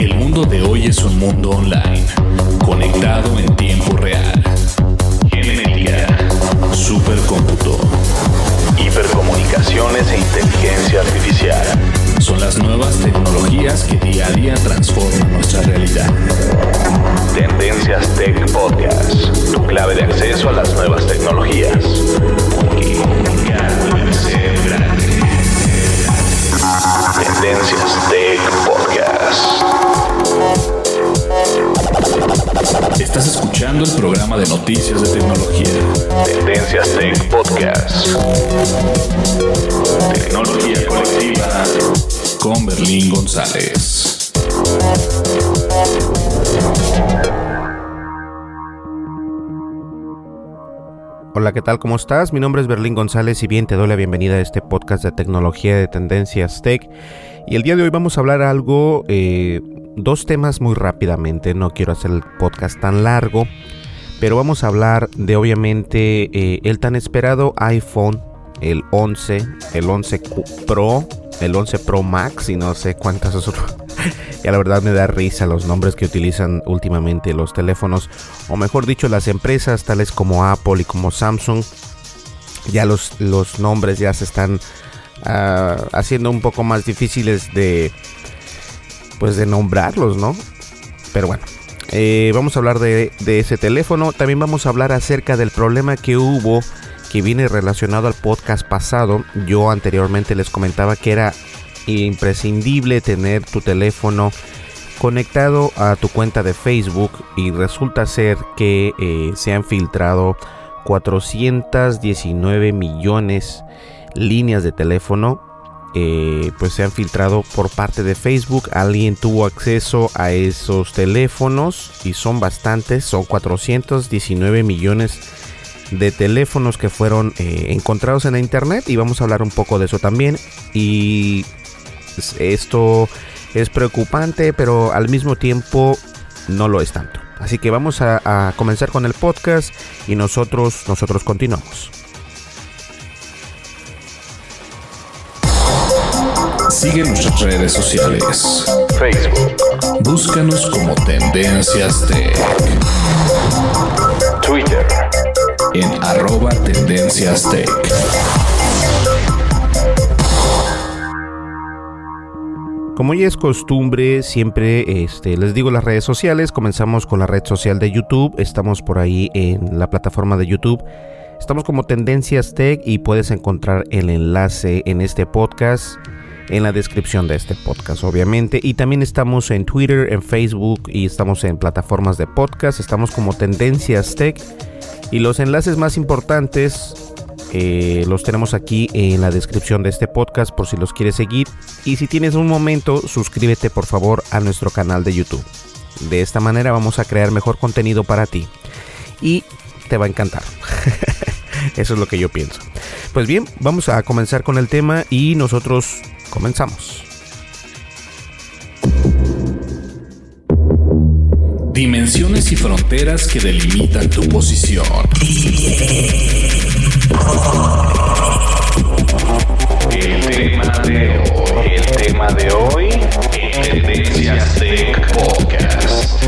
El mundo de hoy es un mundo online, conectado en tiempo real. Genética, supercómputo, hipercomunicaciones e inteligencia artificial. Son las nuevas tecnologías que día a día transforman nuestra realidad. Tendencias Tech Podcast, tu clave de acceso a las nuevas tecnologías. Noticias de tecnología. Tendencias Tech Podcast. Tecnología colectiva con Berlín González. Hola, ¿qué tal? ¿Cómo estás? Mi nombre es Berlín González y bien te doy la bienvenida a este podcast de tecnología de tendencias tech. Y el día de hoy vamos a hablar algo, eh, dos temas muy rápidamente, no quiero hacer el podcast tan largo, pero vamos a hablar de obviamente eh, el tan esperado iPhone, el 11, el 11 Pro, el 11 Pro Max y no sé cuántas otras. ya la verdad me da risa los nombres que utilizan últimamente los teléfonos, o mejor dicho las empresas tales como Apple y como Samsung. Ya los, los nombres ya se están uh, haciendo un poco más difíciles de pues de nombrarlos, ¿no? Pero bueno, eh, vamos a hablar de, ese teléfono. También vamos a hablar acerca del problema que hubo que viene relacionado al podcast pasado. Yo anteriormente les comentaba que era imprescindible tener tu teléfono conectado a tu cuenta de Facebook y resulta ser que eh, se han filtrado 419 millones líneas de teléfono eh, pues se han filtrado por parte de Facebook. Alguien tuvo acceso a esos teléfonos y son bastantes, son 419 millones de teléfonos que fueron eh, encontrados en la internet y vamos a hablar un poco de eso también. Y esto es preocupante, pero al mismo tiempo no lo es tanto. Así que vamos a, a comenzar con el podcast y nosotros, nosotros continuamos. Sigue nuestras redes sociales. Facebook. Búscanos como Tendencias Tech. Twitter. En arroba Tendencias Tech. Como ya es costumbre, siempre este, les digo las redes sociales. Comenzamos con la red social de YouTube. Estamos por ahí en la plataforma de YouTube. Estamos como Tendencias Tech y puedes encontrar el enlace en este podcast en la descripción de este podcast, obviamente. Y también estamos en Twitter, en Facebook y estamos en plataformas de podcast. Estamos como Tendencias Tech. Y los enlaces más importantes eh, los tenemos aquí en la descripción de este podcast por si los quieres seguir. Y si tienes un momento, suscríbete por favor a nuestro canal de YouTube. De esta manera vamos a crear mejor contenido para ti. Y te va a encantar. Eso es lo que yo pienso. Pues bien, vamos a comenzar con el tema y nosotros Comenzamos. Dimensiones y fronteras que delimitan tu posición. El tema de hoy, el tema de hoy, Tendencias Tech Podcast.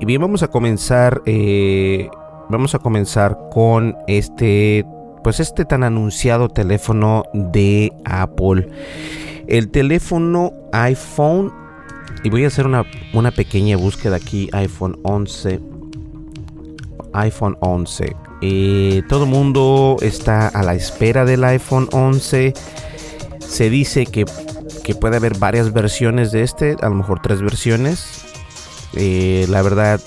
Y bien, vamos a comenzar eh, vamos a comenzar con este. Pues este tan anunciado teléfono de Apple. El teléfono iPhone. Y voy a hacer una, una pequeña búsqueda aquí. iPhone 11. iPhone 11. Eh, todo el mundo está a la espera del iPhone 11. Se dice que, que puede haber varias versiones de este. A lo mejor tres versiones eh, la verdad,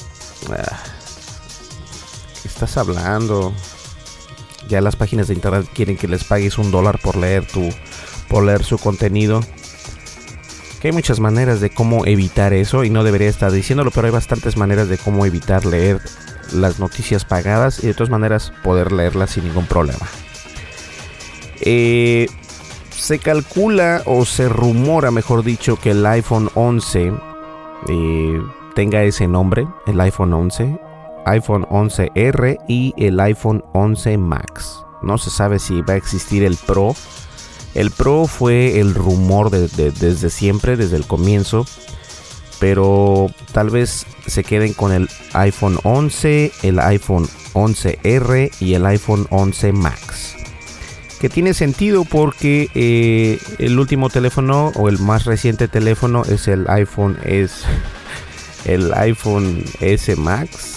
ah, ¿qué estás hablando? Ya las páginas de internet quieren que les pagues un dólar por leer tu, por leer su contenido. Que hay muchas maneras de cómo evitar eso y no debería estar diciéndolo, pero hay bastantes maneras de cómo evitar leer las noticias pagadas y de todas maneras poder leerlas sin ningún problema. Eh, se calcula o se rumora, mejor dicho, que el iPhone 11 eh, tenga ese nombre, el iPhone 11, iPhone 11R y el iPhone 11 Max. No se sabe si va a existir el Pro. El Pro fue el rumor desde siempre, desde el comienzo. Pero tal vez se queden con el iPhone 11, el iPhone 11R y el iPhone 11 Max. Que tiene sentido porque eh, el último teléfono o el más reciente teléfono es el iPhone S el iPhone S Max,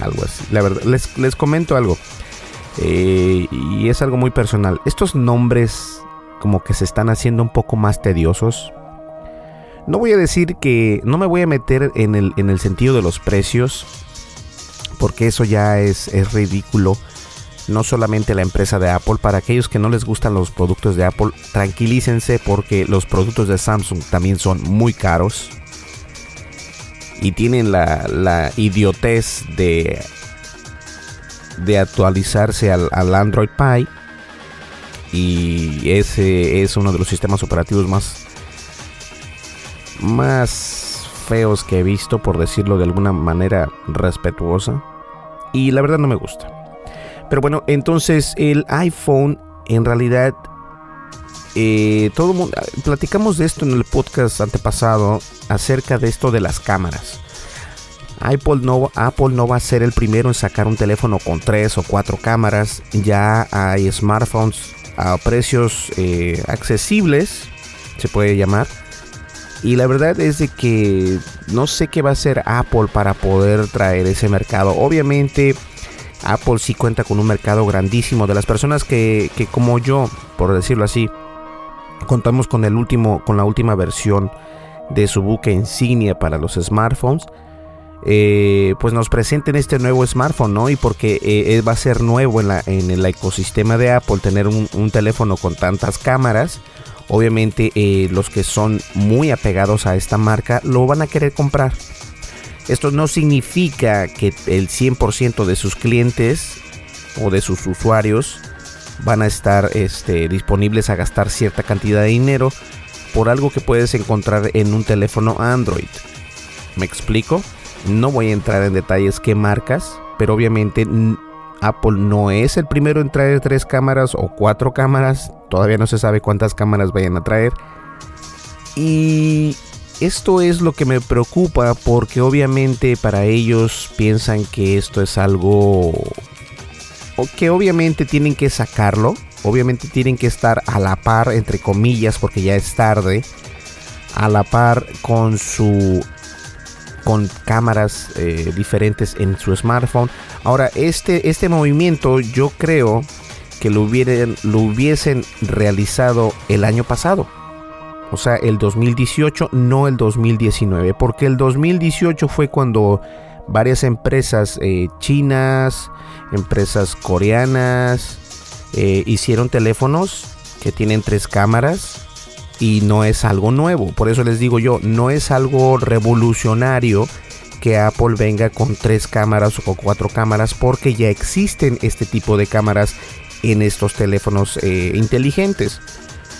algo así. La verdad, les, comento algo. Eh, y es algo muy personal. Estos nombres como que se están haciendo un poco más tediosos. No voy a decir que no me voy a meter en el, en el sentido de los precios, porque eso ya es, es ridículo. No solamente la empresa de Apple, para aquellos que no les gustan los productos de Apple, tranquilícense porque los productos de Samsung también son muy caros y tienen la, idiotez de, de actualizarse al, Android Pie. Y ese es uno de los sistemas operativos más, más feos que he visto, por decirlo de alguna manera respetuosa. Y la verdad no me gusta. Pero bueno, entonces el iPhone en realidad eh, todo mundo, platicamos de esto en el podcast antepasado acerca de esto de las cámaras. Apple no, Apple no va a ser el primero en sacar un teléfono con tres o cuatro cámaras. Ya hay smartphones a precios eh, accesibles, se puede llamar. Y la verdad es de que no sé qué va a hacer Apple para poder traer ese mercado. Obviamente Apple sí cuenta con un mercado grandísimo de las personas que, que como yo, por decirlo así, contamos con el último, con la última versión de su buque insignia para los smartphones. Eh, pues nos presenten este nuevo smartphone, ¿no? Y porque eh, va a ser nuevo en, la, en, el ecosistema de Apple tener un, teléfono con tantas cámaras. Obviamente eh, los que son muy apegados a esta marca lo van a querer comprar. Esto no significa que el 100% de sus clientes o de sus usuarios van a estar este, disponibles a gastar cierta cantidad de dinero por algo que puedes encontrar en un teléfono Android. ¿Me explico? No voy a entrar en detalles qué marcas, pero obviamente Apple no es el primero en traer tres cámaras o cuatro cámaras. Todavía no se sabe cuántas cámaras vayan a traer. Y esto es lo que me preocupa porque obviamente para ellos piensan que esto es algo que obviamente tienen que sacarlo, obviamente tienen que estar a la par, entre comillas, porque ya es tarde, a la par con su con cámaras eh, diferentes en su smartphone. Ahora, este, este movimiento yo creo que lo, lo hubiesen realizado el año pasado. O sea, el 2018, no el 2019. Porque el 2018 fue cuando varias empresas eh, chinas, empresas coreanas, eh, hicieron teléfonos que tienen tres cámaras y no es algo nuevo. Por eso les digo yo, no es algo revolucionario que Apple venga con tres cámaras o cuatro cámaras porque ya existen este tipo de cámaras en estos teléfonos eh, inteligentes.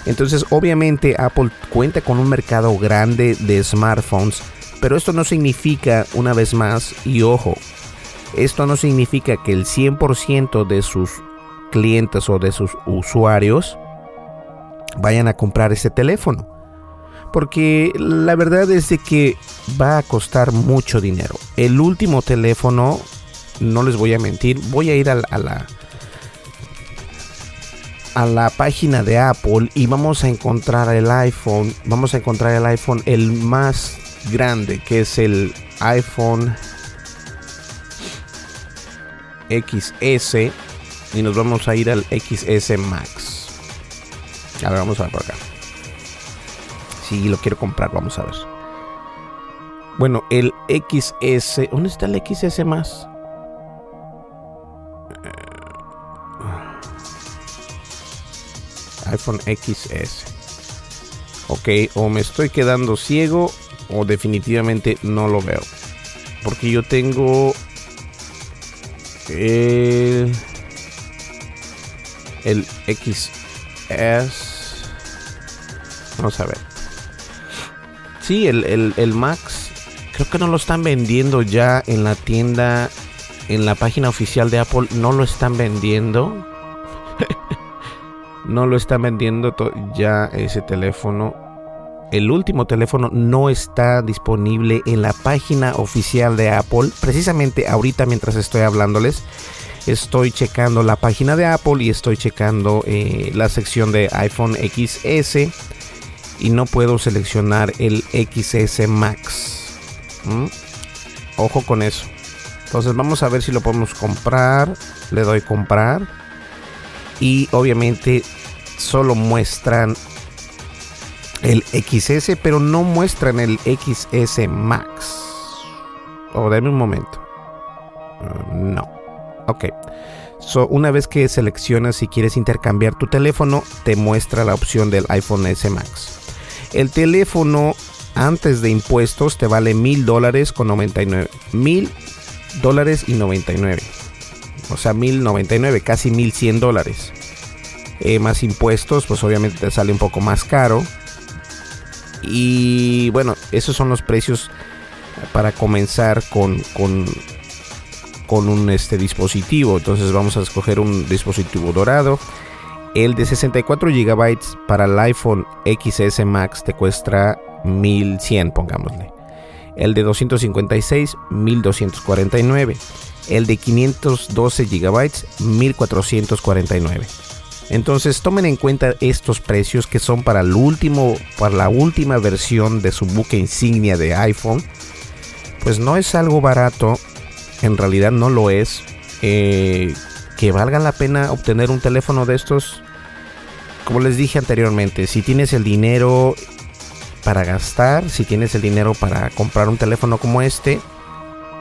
Entonces obviamente Apple cuenta con un mercado grande de smartphones pero esto no significa, una vez más, y ojo, esto no significa que el 100% de sus clientes o de sus usuarios vayan a comprar este teléfono. porque la verdad es de que va a costar mucho dinero. El último teléfono, no les voy a mentir, voy a ir a, a la a la página de Apple y vamos a encontrar el iPhone, vamos a encontrar el iPhone el más grande, que es el iPhone XS y nos vamos a ir al XS Max. A ver, vamos a ver por acá. Si lo quiero comprar, vamos a ver. Bueno, el XS. ¿Dónde está el XS más? iPhone XS. Ok, o me estoy quedando ciego o definitivamente no lo veo. Porque yo tengo el, el XS. Vamos a ver. Sí, el, el, el Max. Creo que no lo están vendiendo ya en la tienda. En la página oficial de Apple. No lo están vendiendo. no lo están vendiendo ya ese teléfono. El último teléfono no está disponible en la página oficial de Apple. Precisamente ahorita mientras estoy hablándoles, estoy checando la página de Apple y estoy checando eh, la sección de iPhone XS y no puedo seleccionar el XS Max. Ojo con eso. Entonces vamos a ver si lo podemos comprar. Le doy comprar. Y obviamente solo muestran el XS, pero no muestran el XS Max. O dame un momento. Uh, no. Ok. So, una vez que seleccionas si quieres intercambiar tu teléfono, te muestra la opción del iPhone S Max. El teléfono antes de impuestos te vale mil dólares con 99. Mil dólares y 99. O sea, mil 99, casi mil 100 dólares. Eh, más impuestos, pues obviamente te sale un poco más caro. Y bueno, esos son los precios para comenzar con, con, con un este, dispositivo. Entonces vamos a escoger un dispositivo dorado. El de 64 GB para el iPhone XS Max te cuesta 1100, pongámosle. El de 256, 1249. El de 512 GB, 1449. Entonces tomen en cuenta estos precios que son para último, para la última versión de su buque insignia de iPhone. Pues no es algo barato, en realidad no lo es. Eh, que valga la pena obtener un teléfono de estos. Como les dije anteriormente, si tienes el dinero para gastar, si tienes el dinero para comprar un teléfono como este,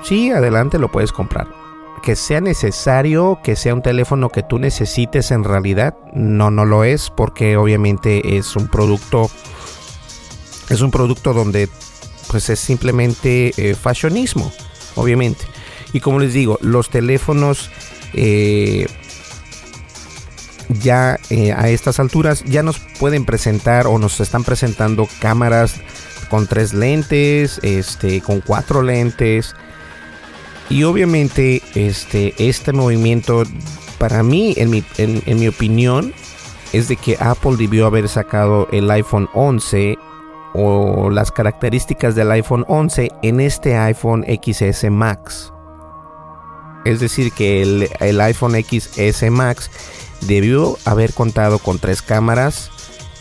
sí, adelante lo puedes comprar que sea necesario que sea un teléfono que tú necesites en realidad, no, no lo es, porque obviamente es un producto, es un producto donde pues es simplemente eh, fashionismo, obviamente. Y como les digo, los teléfonos eh, ya eh, a estas alturas ya nos pueden presentar o nos están presentando cámaras con tres lentes, este, con cuatro lentes, y obviamente este, este movimiento, para mí, en mi, en, mi opinión, es de que Apple debió haber sacado el iPhone 11 o las características del iPhone 11 en este iPhone XS Max. Es decir, que el, el, iPhone XS Max debió haber contado con tres cámaras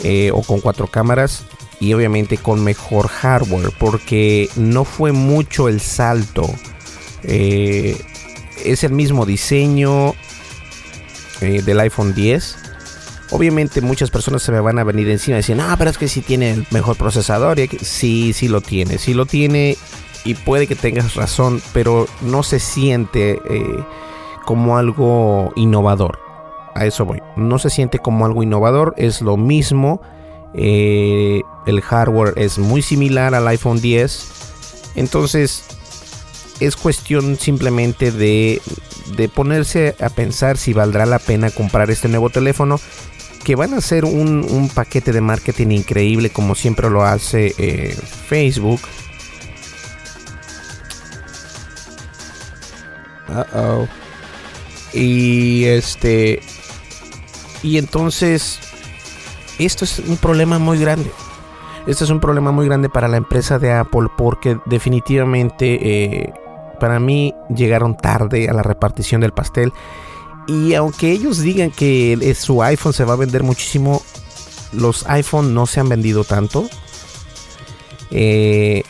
eh, o con cuatro cámaras y obviamente con mejor hardware porque no fue mucho el salto eh, es el mismo diseño eh, del iPhone 10. Obviamente muchas personas se me van a venir encima y decir, ah, pero es que si tiene el mejor procesador. Y sí, sí lo tiene, sí lo tiene y puede que tengas razón, pero no se siente eh, como algo innovador. A eso voy. No se siente como algo innovador, es lo mismo. el hardware es muy similar al iPhone 10. Entonces, es cuestión simplemente de, ponerse a pensar si valdrá la pena comprar este nuevo teléfono que van a ser un, paquete de marketing increíble como siempre lo hace eh, Facebook. Y este. Y entonces. Esto es un problema muy grande. Este es un problema muy grande para la empresa de Apple porque definitivamente eh, para mí llegaron tarde a la repartición del pastel. Y aunque ellos digan que su iPhone se va a vender muchísimo, los iPhone no se han vendido tanto. Eh,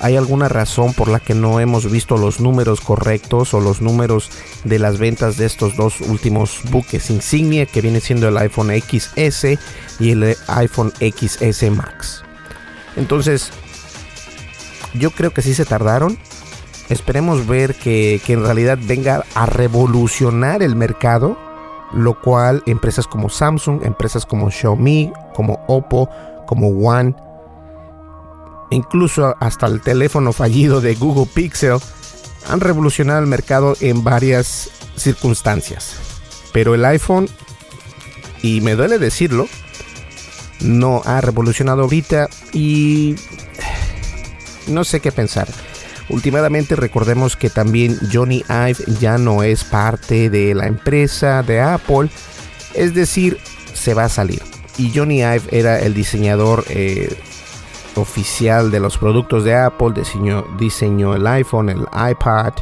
¿Hay alguna razón por la que no hemos visto los números correctos o los números de las ventas de estos dos últimos buques insignia que viene siendo el iPhone XS y el iPhone XS Max? Entonces, yo creo que sí se tardaron. Esperemos ver que, que en realidad venga a revolucionar el mercado, lo cual empresas como Samsung, empresas como Xiaomi, como Oppo, como One, incluso hasta el teléfono fallido de Google Pixel, han revolucionado el mercado en varias circunstancias. Pero el iPhone, y me duele decirlo, no ha revolucionado ahorita y no sé qué pensar. Últimamente recordemos que también Johnny Ive ya no es parte de la empresa de Apple, es decir, se va a salir. Y Johnny Ive era el diseñador eh, oficial de los productos de Apple, diseñó, diseñó el iPhone, el iPad,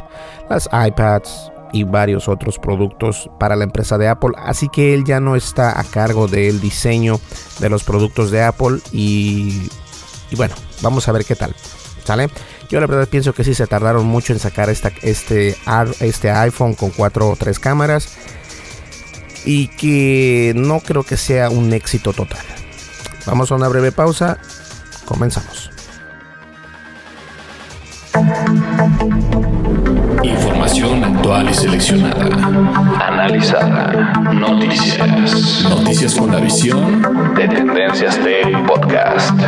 las iPads y varios otros productos para la empresa de Apple. Así que él ya no está a cargo del diseño de los productos de Apple y, bueno, vamos a ver qué tal. ¿Sale? Yo la verdad pienso que sí se tardaron mucho en sacar esta, este, este iPhone con cuatro o tres cámaras y que no creo que sea un éxito total. Vamos a una breve pausa Comenzamos. Información actual y seleccionada. Analizada. Noticias. Noticias con la visión de Tendencias Tech Podcast.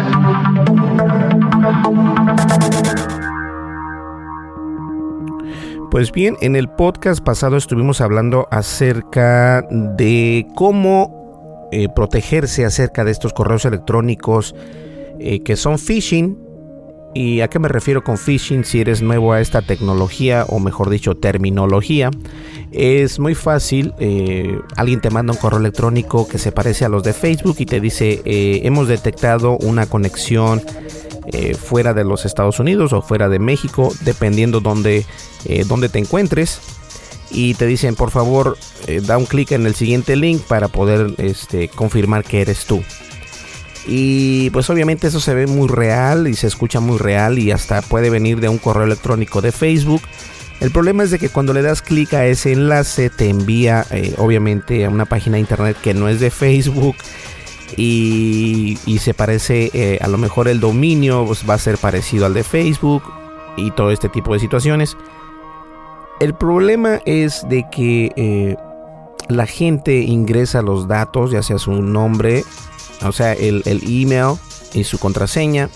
Pues bien, en el podcast pasado estuvimos hablando acerca de cómo eh, protegerse acerca de estos correos electrónicos eh, que son phishing. ¿Y a qué me refiero con phishing? Si eres nuevo a esta tecnología o mejor dicho terminología, es muy fácil. Eh, alguien te manda un correo electrónico que se parece a los de Facebook y te dice hemos detectado una conexión fuera de los Estados Unidos o fuera de México, dependiendo donde, donde te encuentres. Y te dicen por favor da un clic en el siguiente link para poder este, confirmar que eres tú. Y pues obviamente eso se ve muy real y se escucha muy real y hasta puede venir de un correo electrónico de Facebook. El problema es de que cuando le das clic a ese enlace te envía eh, obviamente a una página de internet que no es de Facebook y, se parece eh, a lo mejor el dominio pues, va a ser parecido al de Facebook y todo este tipo de situaciones. El problema es de que eh, la gente ingresa los datos, ya sea su nombre, o sea, el, email y su contraseña.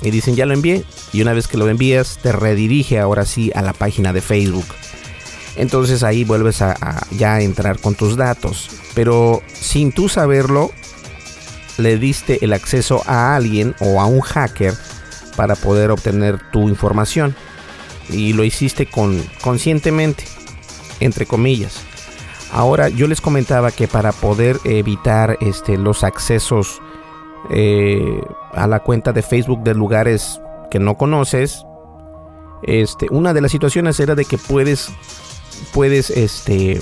Y dicen, ya lo envié. Y una vez que lo envías, te redirige ahora sí a la página de Facebook. Entonces ahí vuelves a, ya entrar con tus datos. Pero sin tú saberlo, le diste el acceso a alguien o a un hacker para poder obtener tu información. Y lo hiciste con, conscientemente, entre comillas. Ahora yo les comentaba que para poder evitar este, los accesos eh, a la cuenta de Facebook de lugares que no conoces, este, una de las situaciones era de que puedes, puedes este,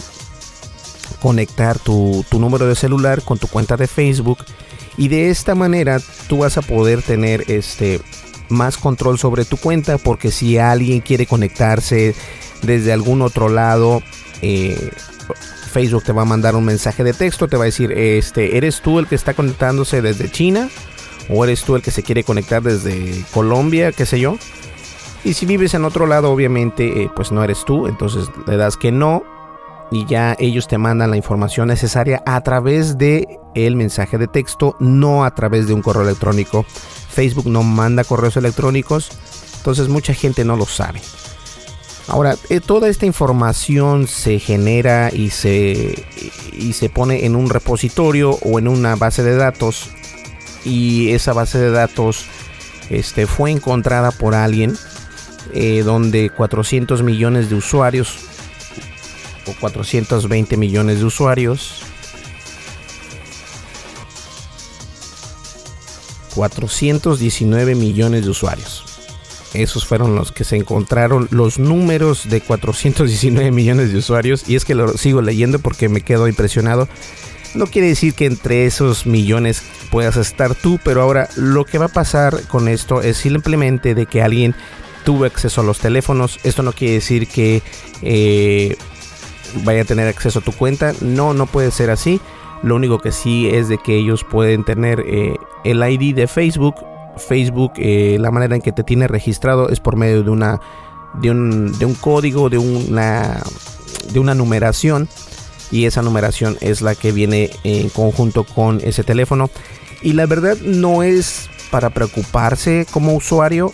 conectar tu, tu número de celular con tu cuenta de Facebook y de esta manera tú vas a poder tener este, más control sobre tu cuenta porque si alguien quiere conectarse desde algún otro lado eh, Facebook te va a mandar un mensaje de texto, te va a decir, este, ¿eres tú el que está conectándose desde China? ¿O eres tú el que se quiere conectar desde Colombia, qué sé yo? Y si vives en otro lado, obviamente, eh, pues no eres tú, entonces le das que no y ya ellos te mandan la información necesaria a través de el mensaje de texto, no a través de un correo electrónico. Facebook no manda correos electrónicos, entonces mucha gente no lo sabe. Ahora, eh, toda esta información se genera y se, y se pone en un repositorio o en una base de datos y esa base de datos este, fue encontrada por alguien eh, donde 400 millones de usuarios o 420 millones de usuarios 419 millones de usuarios. Esos fueron los que se encontraron, los números de 419 millones de usuarios. Y es que lo sigo leyendo porque me quedo impresionado. No quiere decir que entre esos millones puedas estar tú, pero ahora lo que va a pasar con esto es simplemente de que alguien tuvo acceso a los teléfonos. Esto no quiere decir que eh, vaya a tener acceso a tu cuenta. No, no puede ser así. Lo único que sí es de que ellos pueden tener eh, el ID de Facebook. Facebook, eh, la manera en que te tiene registrado es por medio de una de un, de un código, de una de una numeración y esa numeración es la que viene en conjunto con ese teléfono. Y la verdad no es para preocuparse como usuario,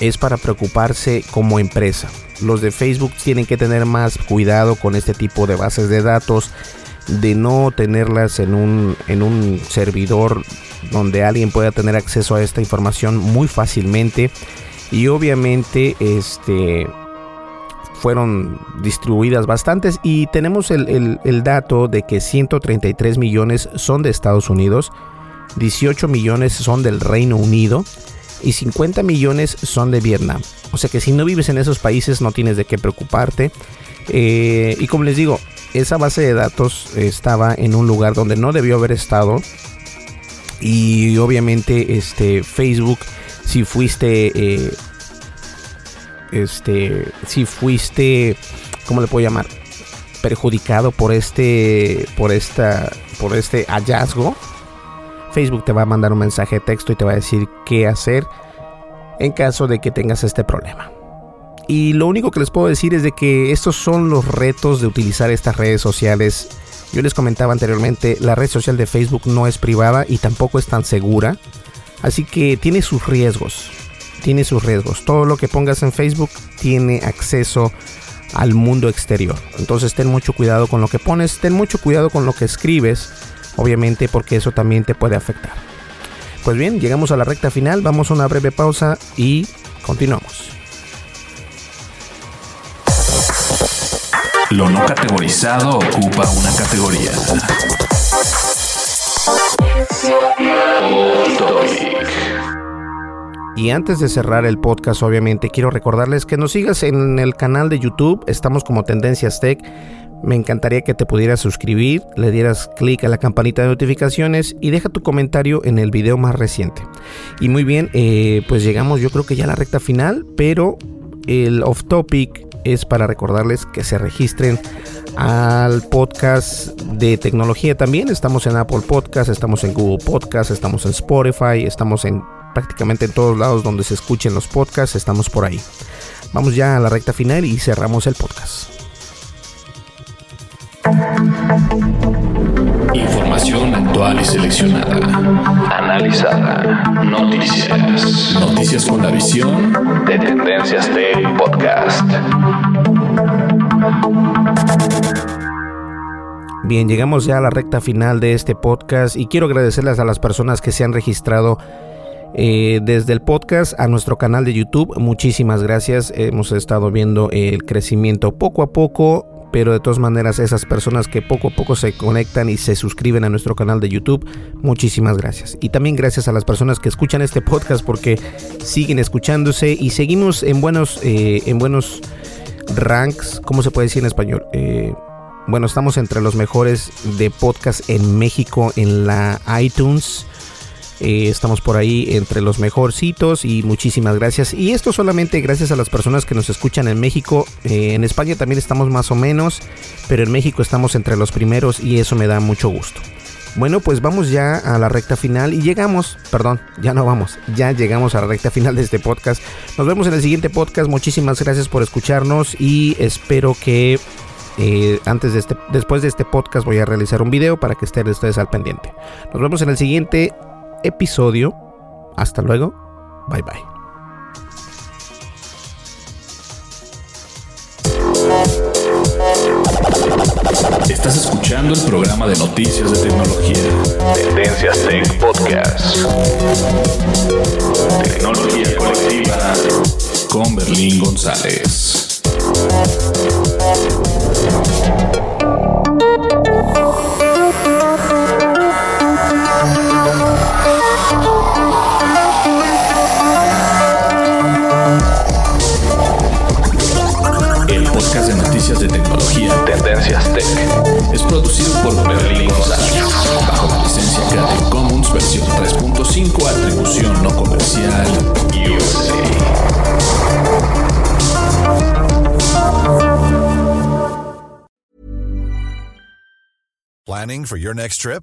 es para preocuparse como empresa. Los de Facebook tienen que tener más cuidado con este tipo de bases de datos, de no tenerlas en un, en un servidor donde alguien pueda tener acceso a esta información muy fácilmente. Y obviamente este fueron distribuidas bastantes y tenemos el, dato de que 133 millones son de Estados Unidos, 18 millones son del Reino Unido y 50 millones son de Vietnam. O sea que si no vives en esos países no tienes de qué preocuparte. Eh, y como les digo, esa base de datos estaba en un lugar donde no debió haber estado. Y obviamente este Facebook, si fuiste eh, este, si fuiste, ¿cómo le puedo llamar? Perjudicado por este, por esta, por este hallazgo, Facebook te va a mandar un mensaje de texto y te va a decir qué hacer en caso de que tengas este problema. Y lo único que les puedo decir es de que estos son los retos de utilizar estas redes sociales. Yo les comentaba anteriormente, la red social de Facebook no es privada y tampoco es tan segura. Así que tiene sus riesgos tiene sus riesgos. Todo lo que pongas en Facebook tiene acceso al mundo exterior. Entonces ten mucho cuidado con lo que pones, ten mucho cuidado con lo que escribes, obviamente porque eso también te puede afectar. Pues bien, llegamos a la recta final, vamos a una breve pausa y continuamos. Lo no categorizado ocupa una categoría. Y antes de cerrar el podcast, obviamente, quiero recordarles que nos sigas en el canal de YouTube. Estamos como Tendencias Tech. Me encantaría que te pudieras suscribir, le dieras clic a la campanita de notificaciones y deja tu comentario en el video más reciente. Y muy bien, eh, pues llegamos yo creo que ya a la recta final, pero el off topic es para recordarles que se registren al podcast de tecnología también. Estamos en Apple Podcast, estamos en Google Podcast, estamos en Spotify, estamos en prácticamente en todos lados donde se escuchen los podcasts, estamos por ahí. Vamos ya a la recta final y cerramos el podcast. Información actual y seleccionada. Analizada. Noticias. Noticias con la visión de Tendencias Tech Podcast. Bien, llegamos ya a la recta final de este podcast y quiero agradecerles a las personas que se han registrado eh, desde el podcast a nuestro canal de YouTube. Muchísimas gracias. Hemos estado viendo el crecimiento poco a poco. Pero de todas maneras, esas personas que poco a poco se conectan y se suscriben a nuestro canal de YouTube, muchísimas gracias. Y también gracias a las personas que escuchan este podcast porque siguen escuchándose y seguimos en buenos, eh, en buenos ranks. ¿Cómo se puede decir en español? Eh, bueno, estamos entre los mejores de podcast en México en la iTunes. Eh, estamos por ahí entre los mejorcitos y muchísimas gracias. Y esto solamente gracias a las personas que nos escuchan en México. Eh, en España también estamos más o menos, pero en México estamos entre los primeros y eso me da mucho gusto. Bueno, pues vamos ya a la recta final y llegamos, perdón, ya no vamos, ya llegamos a la recta final de este podcast. Nos vemos en el siguiente podcast. Muchísimas gracias por escucharnos y espero que eh, antes de este, después de este podcast voy a realizar un video para que estén ustedes al pendiente. Nos vemos en el siguiente episodio. Hasta luego. Bye bye. Estás escuchando el programa de noticias de tecnología. Tendencias Tech Podcast. Tecnología colectiva con Berlín González. Es producido por Berlín González, bajo la licencia Creative Commons versión 3.5, atribución no comercial, USA. Planning for your next trip?